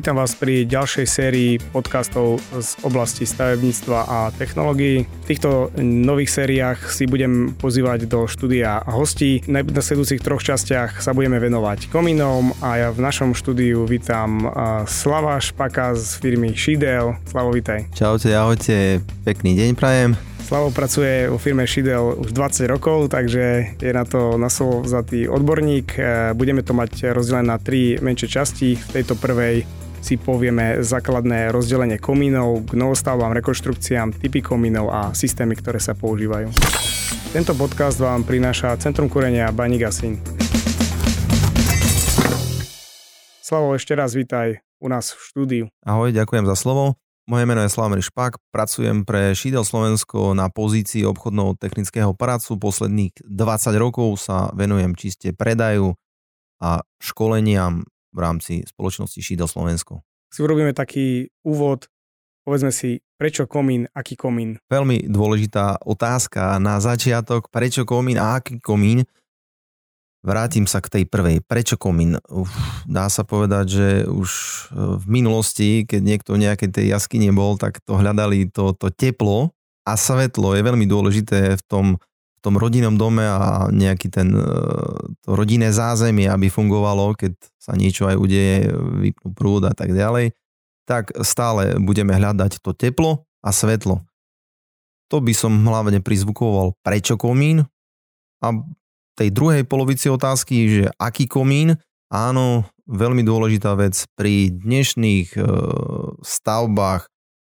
Vítam vás pri ďalšej sérii podcastov z oblasti stavebníctva a technológií. V týchto nových sériách si budem pozývať do štúdia hostí. V nasledujúcich troch častiach sa budeme venovať komínom a ja v našom štúdiu vítam Slava Špaka z firmy Šidel. Slavo, vítaj. Čaute, ahojte, pekný deň prajem. Slavo pracuje vo firme Šidel už 20 rokov, takže je na to naslovzatý odborník. E, budeme to mať rozdelené na tri menšie časti. V tejto prvej si povieme základné rozdelenie komínov k novostavbám, rekonštrukciám, typy komínov a systémy, ktoré sa používajú. Tento podcast vám prináša Centrum kúrenia Banigasin. Slavo, ešte raz vítaj u nás v štúdiu. Ahoj, ďakujem za slovo. Moje meno je Slavomír Špak, pracujem pre Šidel Slovensko na pozícii obchodného technického prácu. Posledných 20 rokov sa venujem čiste predaju a školeniam v rámci spoločnosti Šidel Slovensko. Si urobíme taký úvod, povedzme si, prečo komín, aký komín? Veľmi dôležitá otázka na začiatok, prečo komín a aký komín? Vrátim sa k tej prvej. Prečo komín? Uf, dá sa povedať, že už e, v minulosti, keď niekto v nejakej tej jaskyne bol, tak to hľadali to, to teplo a svetlo je veľmi dôležité v tom, v tom rodinnom dome a nejaký ten, e, to rodinné zázemie, aby fungovalo, keď sa niečo aj udeje, vypnú prúd a tak ďalej, tak stále budeme hľadať to teplo a svetlo. To by som hlavne prizvukoval prečo komín a tej druhej polovici otázky, že aký komín, áno, veľmi dôležitá vec pri dnešných e, stavbách,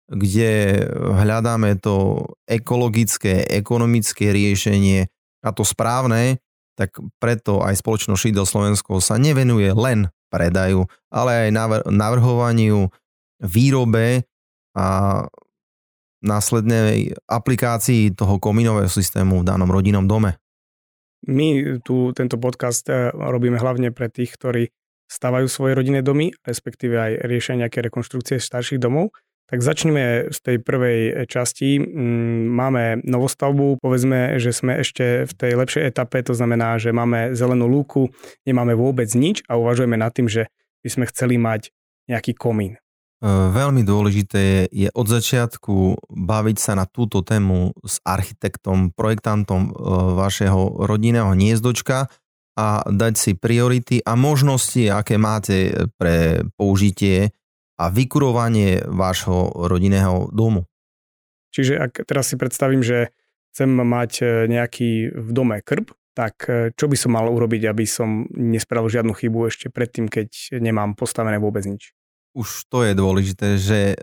kde hľadáme to ekologické, ekonomické riešenie a to správne, tak preto aj spoločnosť Šidel Slovensko sa nevenuje len predaju, ale aj navrhovaniu, výrobe a následnej aplikácii toho komínového systému v danom rodinnom dome. My tu tento podcast eh, robíme hlavne pre tých, ktorí stavajú svoje rodinné domy, respektíve aj riešia nejaké rekonštrukcie starších domov. Tak začneme z tej prvej časti. Mm, máme novostavbu, povedzme, že sme ešte v tej lepšej etape, to znamená, že máme zelenú lúku, nemáme vôbec nič a uvažujeme nad tým, že by sme chceli mať nejaký komín. Veľmi dôležité je od začiatku baviť sa na túto tému s architektom, projektantom vašeho rodinného hniezdočka a dať si priority a možnosti, aké máte pre použitie a vykurovanie vášho rodinného domu. Čiže ak teraz si predstavím, že chcem mať e, nejaký v dome krb, tak e, čo by som mal urobiť, aby som nespravil žiadnu chybu ešte predtým, keď nemám postavené vôbec nič? už to je dôležité, že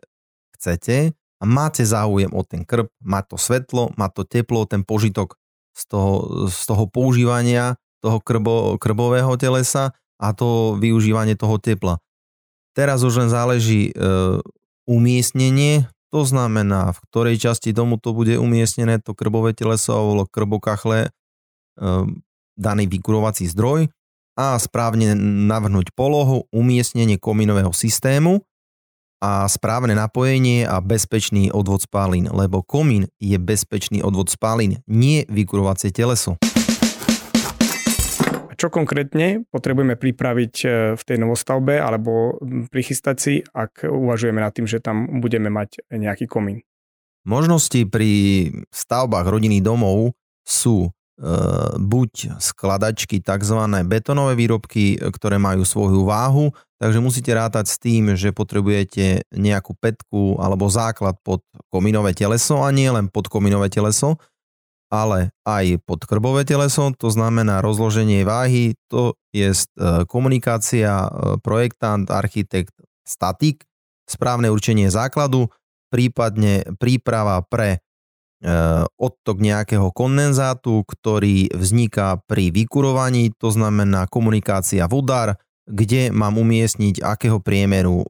chcete a máte záujem o ten krb, má to svetlo, má to teplo, ten požitok z toho, z toho používania toho krbo, krbového telesa a to využívanie toho tepla. Teraz už len záleží e, umiestnenie, to znamená, v ktorej časti domu to bude umiestnené, to krbové teleso alebo krbokachle, e, daný vykurovací zdroj a správne navrhnúť polohu, umiestnenie komínového systému a správne napojenie a bezpečný odvod spálin, lebo komín je bezpečný odvod spálin, nie vykurovacie teleso. Čo konkrétne potrebujeme pripraviť e, v tej novostavbe alebo prichystať si, ak uvažujeme nad tým, že tam budeme mať nejaký komín? Možnosti pri stavbách rodinných domov sú Eh, buď skladačky, tzv. betonové výrobky, ktoré majú svoju váhu, takže musíte rátať s tým, že potrebujete nejakú petku alebo základ pod komínové teleso a nie len pod komínové teleso, ale aj pod krbové teleso, to znamená rozloženie váhy, to je eh, komunikácia, eh, projektant, architekt, statik, správne určenie základu, prípadne príprava pre Eh, odtok nejakého kondenzátu, ktorý vzniká pri vykurovaní, to znamená komunikácia vodár, kde mám umiestniť akého priemeru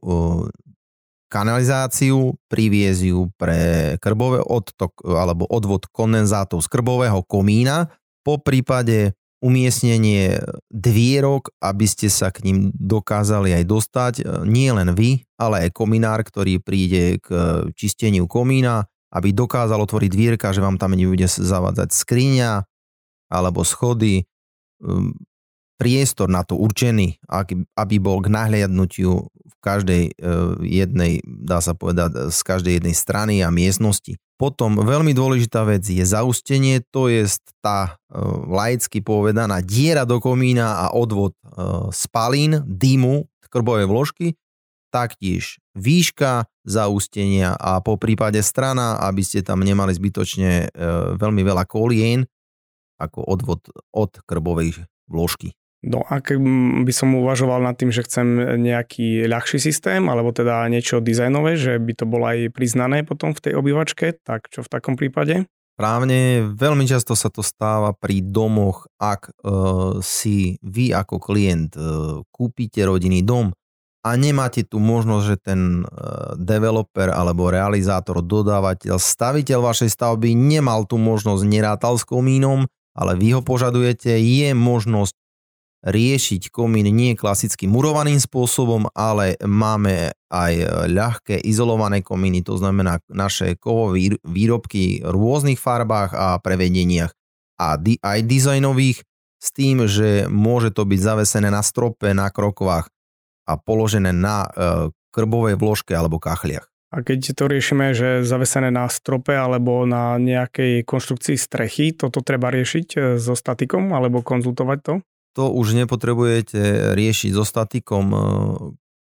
kanalizáciu, priviesť ju pre krbové odtok alebo odvod kondenzátov z krbového komína, po prípade umiestnenie dvierok, aby ste sa k ním dokázali aj dostať. Nie len vy, ale aj kominár, ktorý príde k čisteniu komína, aby dokázal otvoriť dvierka, že vám tam nebude zavádzať skriňa alebo schody, um, priestor na to určený, aby bol k nahliadnutiu v každej e, jednej, dá sa povedať, z každej jednej strany a miestnosti. Potom veľmi dôležitá vec je zaustenie, to je tá e, laicky povedaná diera do komína a odvod e, spalín, dymu, krbovej vložky, taktiež výška zaustenia a po prípade strana, aby ste tam nemali zbytočne veľmi veľa kolien, ako odvod od krbovej vložky. No ak by som uvažoval nad tým, že chcem nejaký ľahší systém, alebo teda niečo dizajnové, že by to bolo aj priznané potom v tej obývačke, tak čo v takom prípade? Právne veľmi často sa to stáva pri domoch, ak e, si vy ako klient e, kúpite rodinný dom a nemáte tu možnosť, že ten e, developer alebo realizátor, dodávateľ, staviteľ vašej stavby nemal tú možnosť, nerátal s komínom, ale vy ho požadujete, je možnosť riešiť komín nie klasickým murovaným spôsobom, ale máme aj ľahké izolované komíny, to znamená naše kovové výrobky v rôznych farbách a prevedeniach a aj dizajnových s tým, že môže to byť zavesené na strope, na krokvách a položené na e, krbovej vložke alebo kachliach. A keď to riešime, že zavesené na strope alebo na nejakej konštrukcii strechy, toto treba riešiť e, so statikom alebo konzultovať to? To už nepotrebujete riešiť so statikom. E,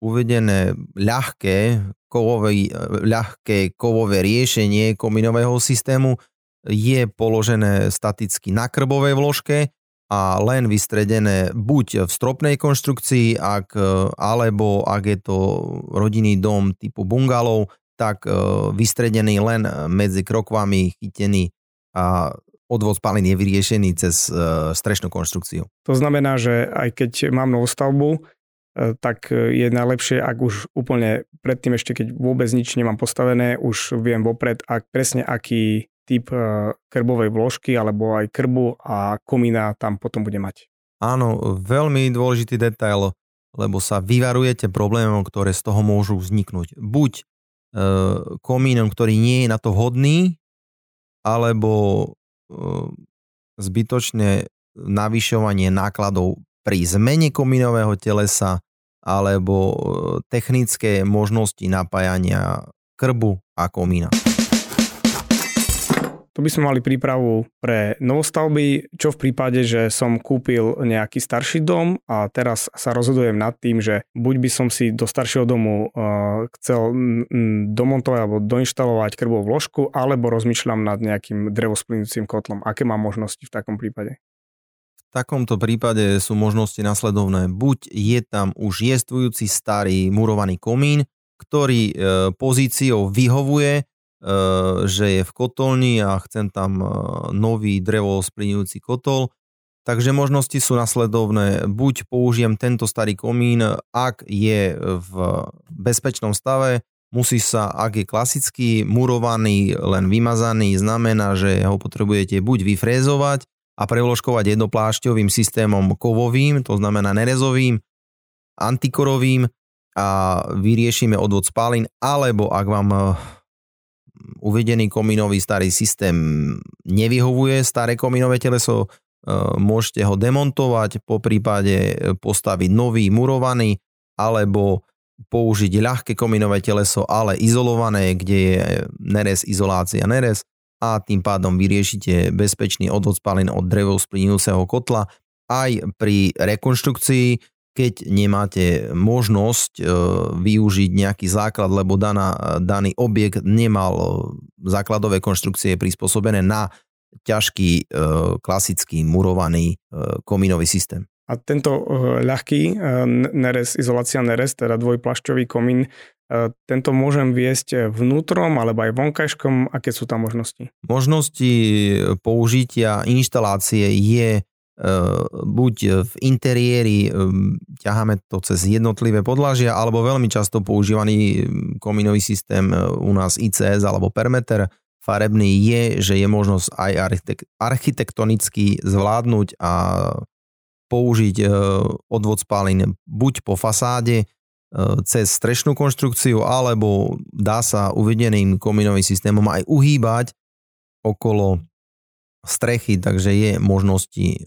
uvedené ľahké kovové, e, ľahké kovové riešenie kominového systému je položené staticky na krbovej vložke a len vystredené buď v stropnej konštrukcii, ak, e, alebo ak je to rodinný dom typu bungalov, tak vystredený len medzi krokvami chytený a odvod spalín je vyriešený cez e, strešnú konštrukciu. To znamená, že aj keď mám novú stavbu, tak je najlepšie, ak už úplne predtým ešte, keď vôbec nič nemám postavené, už viem vopred, ak presne aký typ e, krbovej vložky alebo aj krbu a komína tam potom bude mať. Áno, veľmi dôležitý detail, lebo sa vyvarujete problémom, ktoré z toho môžu vzniknúť. Buď e, komínom, ktorý nie je na to vhodný, alebo e, zbytočné navyšovanie nákladov pri zmene komínového telesa alebo e, technické možnosti napájania krbu a komína. Tu by sme mali prípravu pre novostavby, čo v prípade, že som kúpil nejaký starší dom a teraz sa rozhodujem nad tým, že buď by som si do staršieho domu uh, chcel domontovať alebo doinštalovať krbovú vložku, alebo rozmýšľam nad nejakým drevosplynúcim kotlom. Aké mám možnosti v takom prípade? V takomto prípade sú možnosti nasledovné. Buď je tam už jestvujúci starý murovaný komín, ktorý e, pozíciou vyhovuje Eh, že je v kotolni a chcem tam eh, nový drevo splňujúci kotol. Takže možnosti sú nasledovné. Buď použijem tento starý komín, ak je v bezpečnom stave, musí sa, ak je klasický, murovaný, len vymazaný, znamená, že ho potrebujete buď vyfrézovať a preložkovať jednoplášťovým systémom kovovým, to znamená nerezovým, antikorovým a vyriešime odvod spálin, alebo ak vám eh, uvedený komínový starý systém nevyhovuje, staré komínové teleso, e, môžete ho demontovať, po prípade postaviť nový murovaný, alebo použiť ľahké komínové teleso, ale izolované, kde je nerez, izolácia, nerez a tým pádom vyriešite bezpečný odvod spalín od drevov splínujúceho kotla. Aj pri rekonštrukcii keď nemáte možnosť e, využiť nejaký základ, lebo daná, daný objekt nemal e, základové konštrukcie prispôsobené na ťažký e, klasický murovaný komínový systém. A tento ľahký nerez, izolácia nerez, teda dvojplašťový komín, tento môžem viesť vnútrom alebo aj vonkajškom, aké sú tam možnosti? Možnosti použitia inštalácie je buď v interiéri eh, ťaháme to cez jednotlivé podlažia, alebo veľmi často používaný mm, komínový systém eh, u nás ICS alebo Permeter farebný je, že je možnosť aj architektonicky zvládnuť a použiť odvod spálin buď po fasáde cez strešnú konštrukciu, alebo dá sa uvedeným komínovým systémom aj uhýbať okolo strechy, takže je možnosti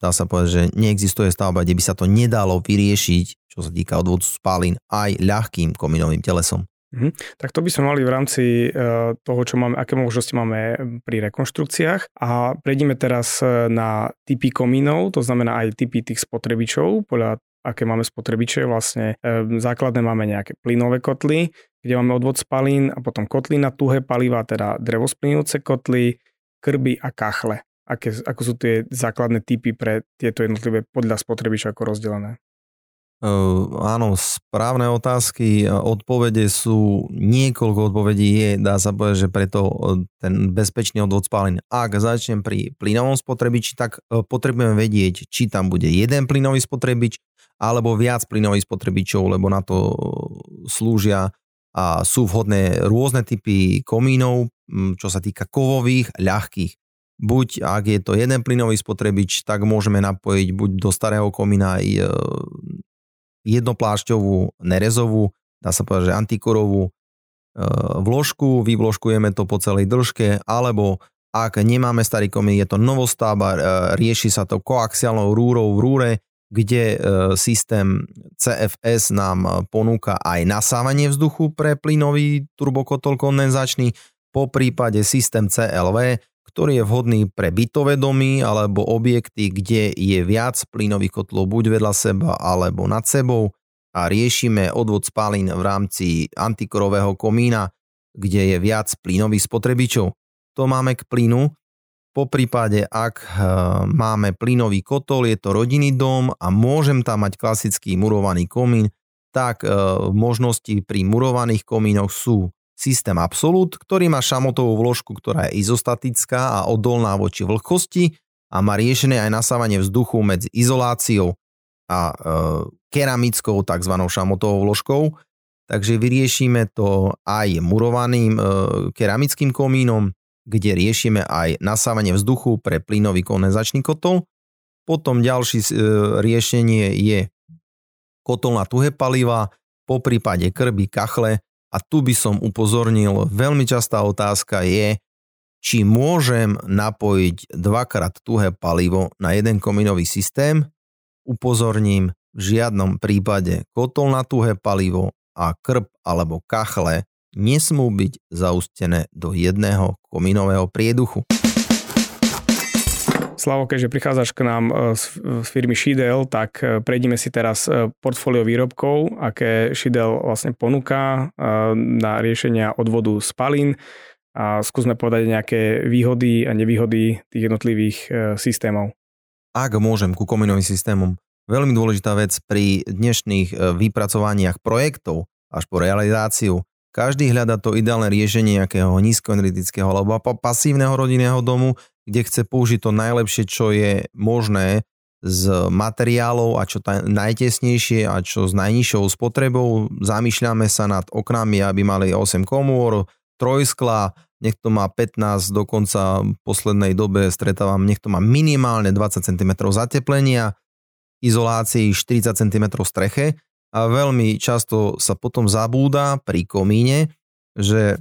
dá sa povedať, že neexistuje stavba, kde by sa to nedalo vyriešiť, čo sa týka odvodu spalín, aj ľahkým kominovým telesom. Mhm. Tak to by sme mali v rámci uh, toho, čo máme, aké možnosti máme pri rekonštrukciách. A prejdeme teraz e, na typy komínov, to znamená aj typy tých spotrebičov, podľa aké máme spotrebiče. Vlastne e, základné máme nejaké plynové kotly, kde máme odvod spalín a potom kotly na tuhé paliva, teda drevosplynujúce kotly, krby a kachle aké, ako sú tie základné typy pre tieto jednotlivé podľa spotrebiča ako rozdelené? Uh, áno, správne otázky. Odpovede sú, niekoľko odpovedí je, dá sa povedať, že preto ten bezpečný odvod spálin. Ak začnem pri plynovom spotrebiči, tak potrebujeme vedieť, či tam bude jeden plynový spotrebič alebo viac plynových spotrebičov, lebo na to slúžia a sú vhodné rôzne typy komínov, čo sa týka kovových, ľahkých. Buď ak je to jeden plynový spotrebič, tak môžeme napojiť buď do starého komína e, jednoplášťovú, nerezovú, dá sa povedať, že antikorovú e, vložku, vyvložkujeme to po celej dĺžke, alebo ak nemáme starý komín, je to novostavba, e, rieši sa to koaxiálnou rúrou v rúre, kde systém CFS nám ponúka aj nasávanie vzduchu pre plynový turbokotol kondenzačný, po prípade systém CLV ktorý je vhodný pre bytové domy alebo objekty, kde je viac plynových kotlov buď vedľa seba alebo nad sebou a riešime odvod spalín v rámci antikorového komína, kde je viac plynových spotrebičov. To máme k plynu. Po prípade, ak eh, máme plynový kotol, je to rodinný dom a môžem tam mať klasický murovaný komín, tak eh, možnosti pri murovaných komínoch sú systém Absolut, ktorý má šamotovú vložku, ktorá je izostatická a odolná voči vlhkosti a má riešené aj nasávanie vzduchu medzi izoláciou a e, keramickou tzv. šamotovou vložkou. Takže vyriešime to aj murovaným e, keramickým komínom, kde riešime aj nasávanie vzduchu pre plynový kondenzačný kotol. Potom ďalšie e, riešenie je kotol na tuhé paliva, po prípade krby, kachle, a tu by som upozornil, veľmi častá otázka je, či môžem napojiť dvakrát tuhé palivo na jeden komínový systém. Upozorním, v žiadnom prípade kotol na tuhé palivo a krb alebo kachle nesmú byť zaustené do jedného komínového prieduchu. Slavo, keďže prichádzaš k nám e, z firmy Shidel, tak e, prejdime si teraz e, portfólio výrobkov, aké Shidel vlastne ponúka na riešenia odvodu spalín. A skúsme povedať nejaké výhody a nevýhody tých jednotlivých systémov. Ak môžem ku kominovým systémom, veľmi dôležitá vec pri dnešných vypracovaniach projektov až po realizáciu. Každý hľada to ideálne riešenie nejakého nízkoenergetického alebo pasívneho rodinného domu, kde chce použiť to najlepšie, čo je možné z materiálov a čo ta, najtesnejšie a čo s najnižšou spotrebou. Zamýšľame sa nad oknami, aby mali 8 komôr, trojskla, nech to má 15, dokonca v poslednej dobe stretávam, nech to má minimálne 20 cm zateplenia, izolácii 40 cm streche a veľmi často sa potom zabúda pri komíne, že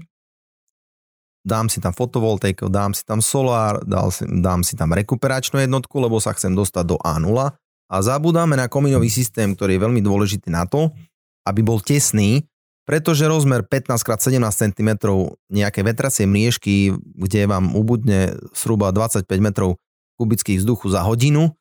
dám si tam fotovoltaiku, dám si tam solár, dám si, dám si tam rekuperačnú jednotku, lebo sa chcem dostať do A0 a zabúdame na komínový systém, ktorý je veľmi dôležitý na to, aby bol tesný, pretože rozmer 15x17 cm nejaké vetracie mriežky, kde vám ubudne zhruba 25 metrov kubických vzduchu za hodinu.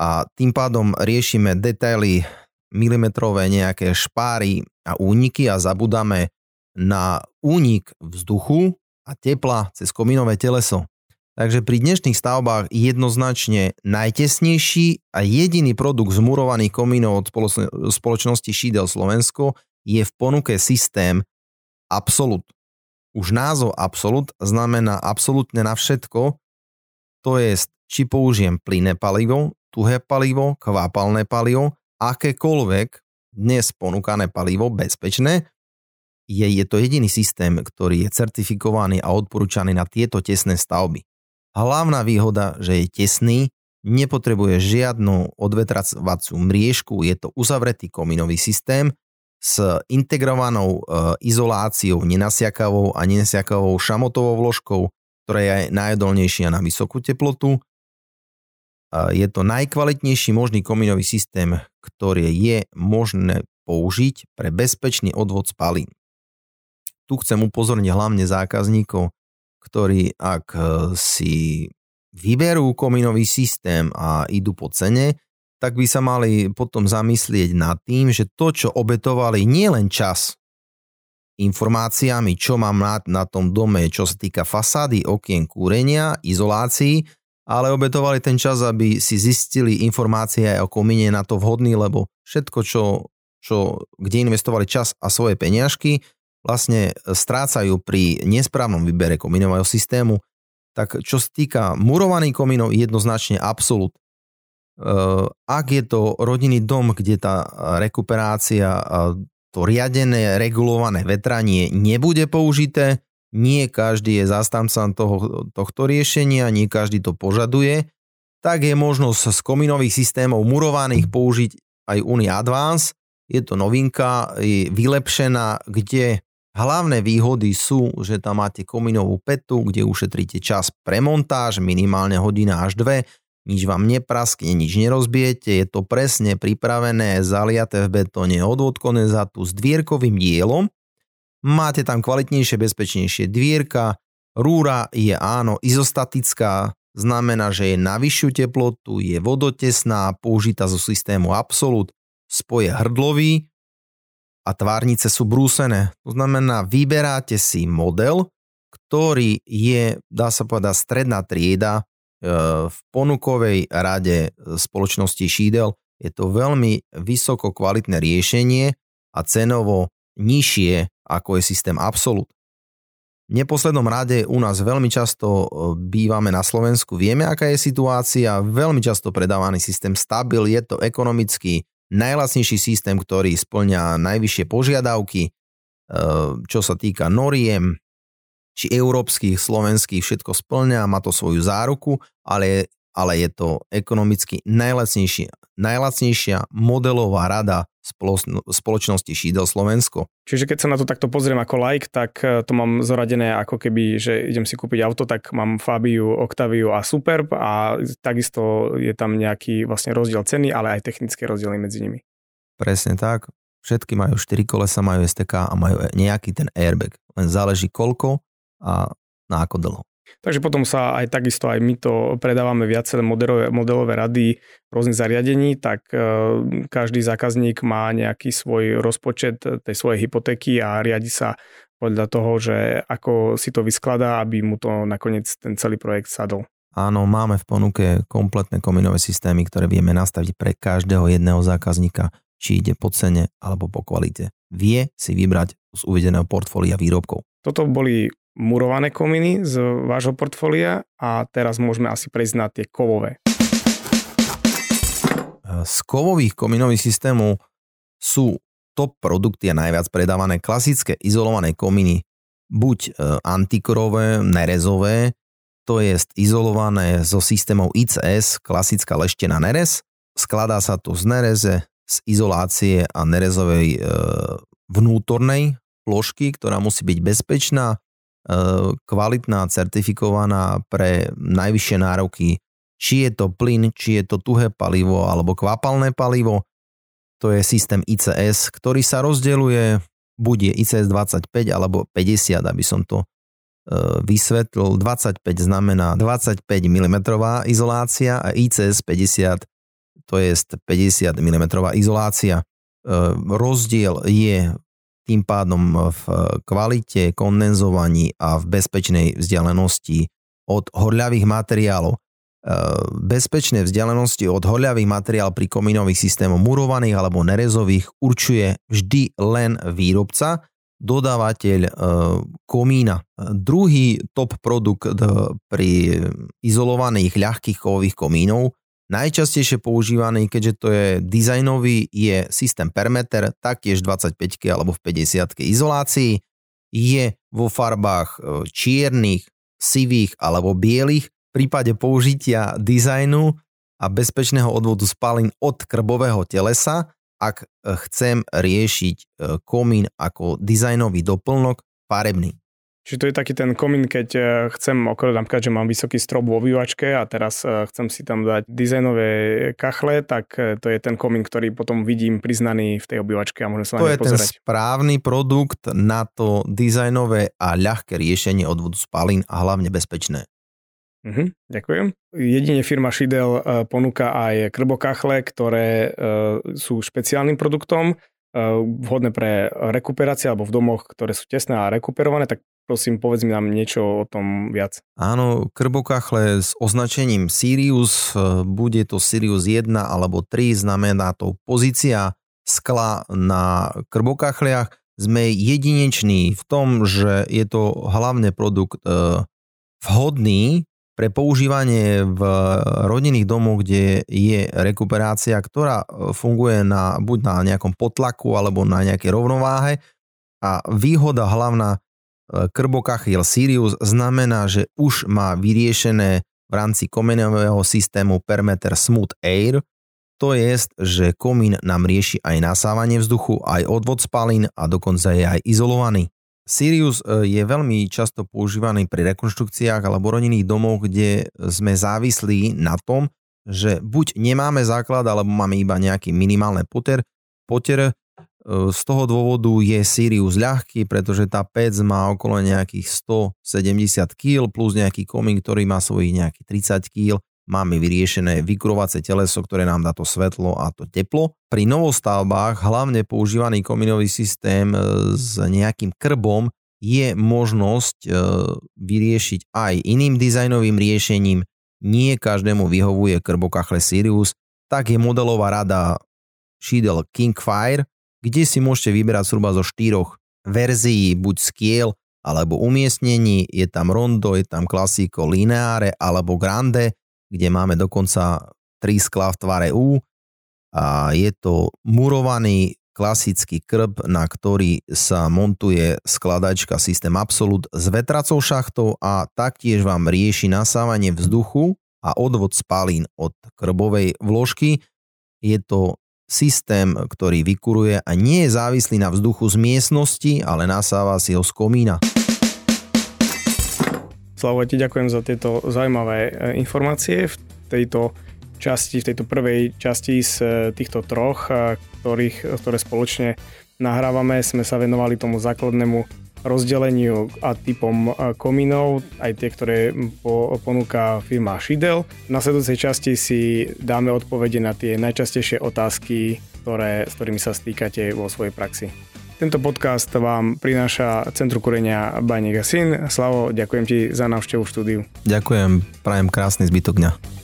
A tým pádom riešime detaily milimetrové nejaké špáry a úniky a zabudáme na únik vzduchu a tepla cez komínové teleso. Takže pri dnešných stavbách jednoznačne najtesnejší a jediný produkt zmurovaných komínov od spoločnosti Šídel Slovensko je v ponuke systém Absolut. Už názov Absolut znamená absolútne na všetko, to je, či použijem plynné palivo, tuhé palivo, kvápalné palivo, akékoľvek dnes ponúkané palivo bezpečné, je, je to jediný systém, ktorý je certifikovaný a odporúčaný na tieto tesné stavby. Hlavná výhoda, že je tesný, nepotrebuje žiadnu odvetracovaciu mriežku, je to uzavretý kominový systém s integrovanou e, izoláciou nenasiakavou a nenasiakavou šamotovou vložkou, ktorá je najodolnejšia na vysokú teplotu je to najkvalitnejší možný komínový systém, ktorý je možné použiť pre bezpečný odvod spalín. Tu chcem upozorniť hlavne zákazníkov, ktorí ak e, si vyberú komínový systém a idú po cene, tak by sa mali potom zamyslieť nad tým, že to, čo obetovali, nie len čas informáciami, čo mám na, na tom dome, čo sa týka fasády, okien, kúrenia, izolácií, ale obetovali ten čas, aby si zistili informácie aj o komíne na to vhodný, lebo všetko, čo, čo, kde investovali čas a svoje peniažky, vlastne strácajú pri nesprávnom výbere komínového systému. Tak čo sa týka murovaných komínov, jednoznačne absolút. Ak je to rodinný dom, kde tá rekuperácia, to riadené, regulované vetranie nebude použité, nie každý je zastancom toho, tohto riešenia, nie každý to požaduje, tak je možnosť z komínových systémov murovaných použiť aj Uni Advance. Je to novinka, je vylepšená, kde hlavné výhody sú, že tam máte komínovú petu, kde ušetríte čas pre montáž, minimálne hodina až dve, nič vám nepraskne, nič nerozbijete, je to presne pripravené, zaliaté v betóne, odvodkoné za s dvierkovým dielom, Máte tam kvalitnejšie, bezpečnejšie dvierka, rúra je áno izostatická, znamená, že je na vyššiu teplotu, je vodotesná, použitá zo systému Absolut, spoje hrdlový a tvárnice sú brúsené. To znamená, vyberáte si model, ktorý je, dá sa povedať, stredná trieda e, v ponukovej rade spoločnosti Šídel. Je to veľmi vysoko kvalitné riešenie a cenovo nižšie ako je systém Absolut. V neposlednom rade u nás veľmi často e, bývame na Slovensku, vieme, aká je situácia, veľmi často predávaný systém Stabil, je to ekonomicky najlacnejší systém, ktorý splňa najvyššie požiadavky, e, čo sa týka noriem, či európskych, slovenských, všetko splňa, má to svoju záruku, ale, ale je to ekonomicky najlacnejšia, najlacnejšia modelová rada spoločnosti Šídel Slovensko. Čiže keď sa na to takto pozriem ako like, tak e, to mám zoradené ako keby, že idem si kúpiť auto, tak mám Fabiu, Octaviu a Superb a takisto je tam nejaký vlastne rozdiel ceny, ale aj technické rozdiely medzi nimi. Presne tak. Všetky majú 4 kolesa, majú STK a majú nejaký ten airbag. Len záleží koľko a na ako dlho. Takže potom sa aj takisto aj my to predávame viaceré modelové, modelové rady rôznych zariadení, tak e, každý zákazník má nejaký svoj rozpočet tej svojej hypotéky a riadi sa podľa toho, že ako si to vyskladá, aby mu to nakoniec ten celý projekt sadol. Áno, máme v ponuke kompletné kominové systémy, ktoré vieme nastaviť pre každého jedného zákazníka, či ide po cene alebo po kvalite. Vie si vybrať z uvedeného portfólia výrobkov. Toto boli murované kominy z vášho portfólia a teraz môžeme asi prejsť na tie kovové. Z kovových kominových systémov sú top produkty a najviac predávané klasické izolované kominy, buď e, antikorové, nerezové, to je izolované zo systémov ICS, klasická leštená nerez. Skladá sa to z nereze, z izolácie a nerezovej e, vnútornej plošky, ktorá musí byť bezpečná, kvalitná, certifikovaná pre najvyššie nároky, či je to plyn, či je to tuhé palivo alebo kvapalné palivo. To je systém ICS, ktorý sa rozdeľuje, buď je ICS 25 alebo 50, aby som to e, vysvetlil. 25 znamená 25 mm izolácia a ICS 50 to je 50 mm izolácia. E, rozdiel je tým pádom v kvalite, kondenzovaní a v bezpečnej vzdialenosti od horľavých materiálov. E, bezpečné vzdialenosti od horľavých materiálov pri komínových systémoch murovaných alebo nerezových určuje vždy len výrobca, dodávateľ e, komína. Druhý top produkt pri izolovaných ľahkých kovových komínov Najčastejšie používaný, keďže to je dizajnový, je systém Permeter, taktiež 25 alebo v 50 izolácii. Je vo farbách e, čiernych, sivých alebo bielých. V prípade použitia dizajnu a bezpečného odvodu spalín od krbového telesa, ak chcem riešiť e, komín ako dizajnový doplnok, farebný. Čiže to je taký ten komín, keď e, chcem, okolo napríklad, že mám vysoký strop vo obývačke a teraz e, chcem si tam dať dizajnové kachle, tak e, to je ten komín, ktorý potom vidím priznaný v tej obývačke a môžem sa to na je pozerať. ten správny produkt na to dizajnové a ľahké riešenie odvodu spalín a hlavne bezpečné. Mhm, ďakujem. Jedine firma Shidel ponúka aj krbokachle, ktoré sú špeciálnym produktom, vhodné pre rekuperácie alebo v domoch, ktoré sú tesné a rekuperované, tak Prosím, povedz mi nám niečo o tom viac. Áno, krbokachle s označením Sirius, e, bude to Sirius 1 alebo 3, znamená to pozícia skla na krbokachliach. Sme jedineční v tom, že je to hlavne produkt e, vhodný pre používanie v rodinných domoch, kde je rekuperácia, ktorá e, funguje na, buď na nejakom potlaku alebo na nejakej rovnováhe. A výhoda hlavná krbokachyl Sirius znamená, že už má vyriešené v rámci komenového systému Permeter Smooth Air, to je, že komín nám rieši aj nasávanie vzduchu, aj odvod spalín a dokonca je aj izolovaný. Sirius e, je veľmi často používaný pri rekonštrukciách alebo rodinných domov, kde sme závislí na tom, že buď nemáme základ, alebo máme iba nejaký minimálny poter, poter z toho dôvodu je Sirius ľahký, pretože tá pec má okolo nejakých 170 kg plus nejaký komín, ktorý má svojich nejakých 30 kg. Máme vyriešené vykurovacie teleso, ktoré nám dá to svetlo a to teplo. Pri novostavbách hlavne používaný komínový systém e, s nejakým krbom je možnosť e, vyriešiť aj iným dizajnovým riešením. Nie každému vyhovuje krbokachle Sirius, tak je modelová rada Shidel Kingfire, kde si môžete vyberať zhruba zo štyroch verzií, buď skiel alebo umiestnení, je tam rondo, je tam klasiko lineáre alebo grande, kde máme dokonca tri skla v tvare U a je to murovaný klasický krb, na ktorý sa montuje skladačka systém Absolut s vetracou šachtou a taktiež vám rieši nasávanie vzduchu a odvod spalín od krbovej vložky. Je to systém, ktorý vykuruje a nie je závislý na vzduchu z miestnosti, ale nasáva si ho z komína. Slavo, ti ďakujem za tieto zaujímavé e, informácie v tejto časti, v tejto prvej časti z e, týchto troch, e, ktorých, ktoré spoločne nahrávame. Sme sa venovali tomu základnému rozdeleniu a typom komínov, aj tie, ktoré ponúka firma Shidel. V nasledujúcej časti si dáme odpovede na tie najčastejšie otázky, ktoré, s ktorými sa stýkate vo svojej praxi. Tento podcast vám prináša Centru kurenia Bajník a Syn. Slavo, ďakujem ti za návštevu štúdiu. Ďakujem, prajem krásny zbytok dňa.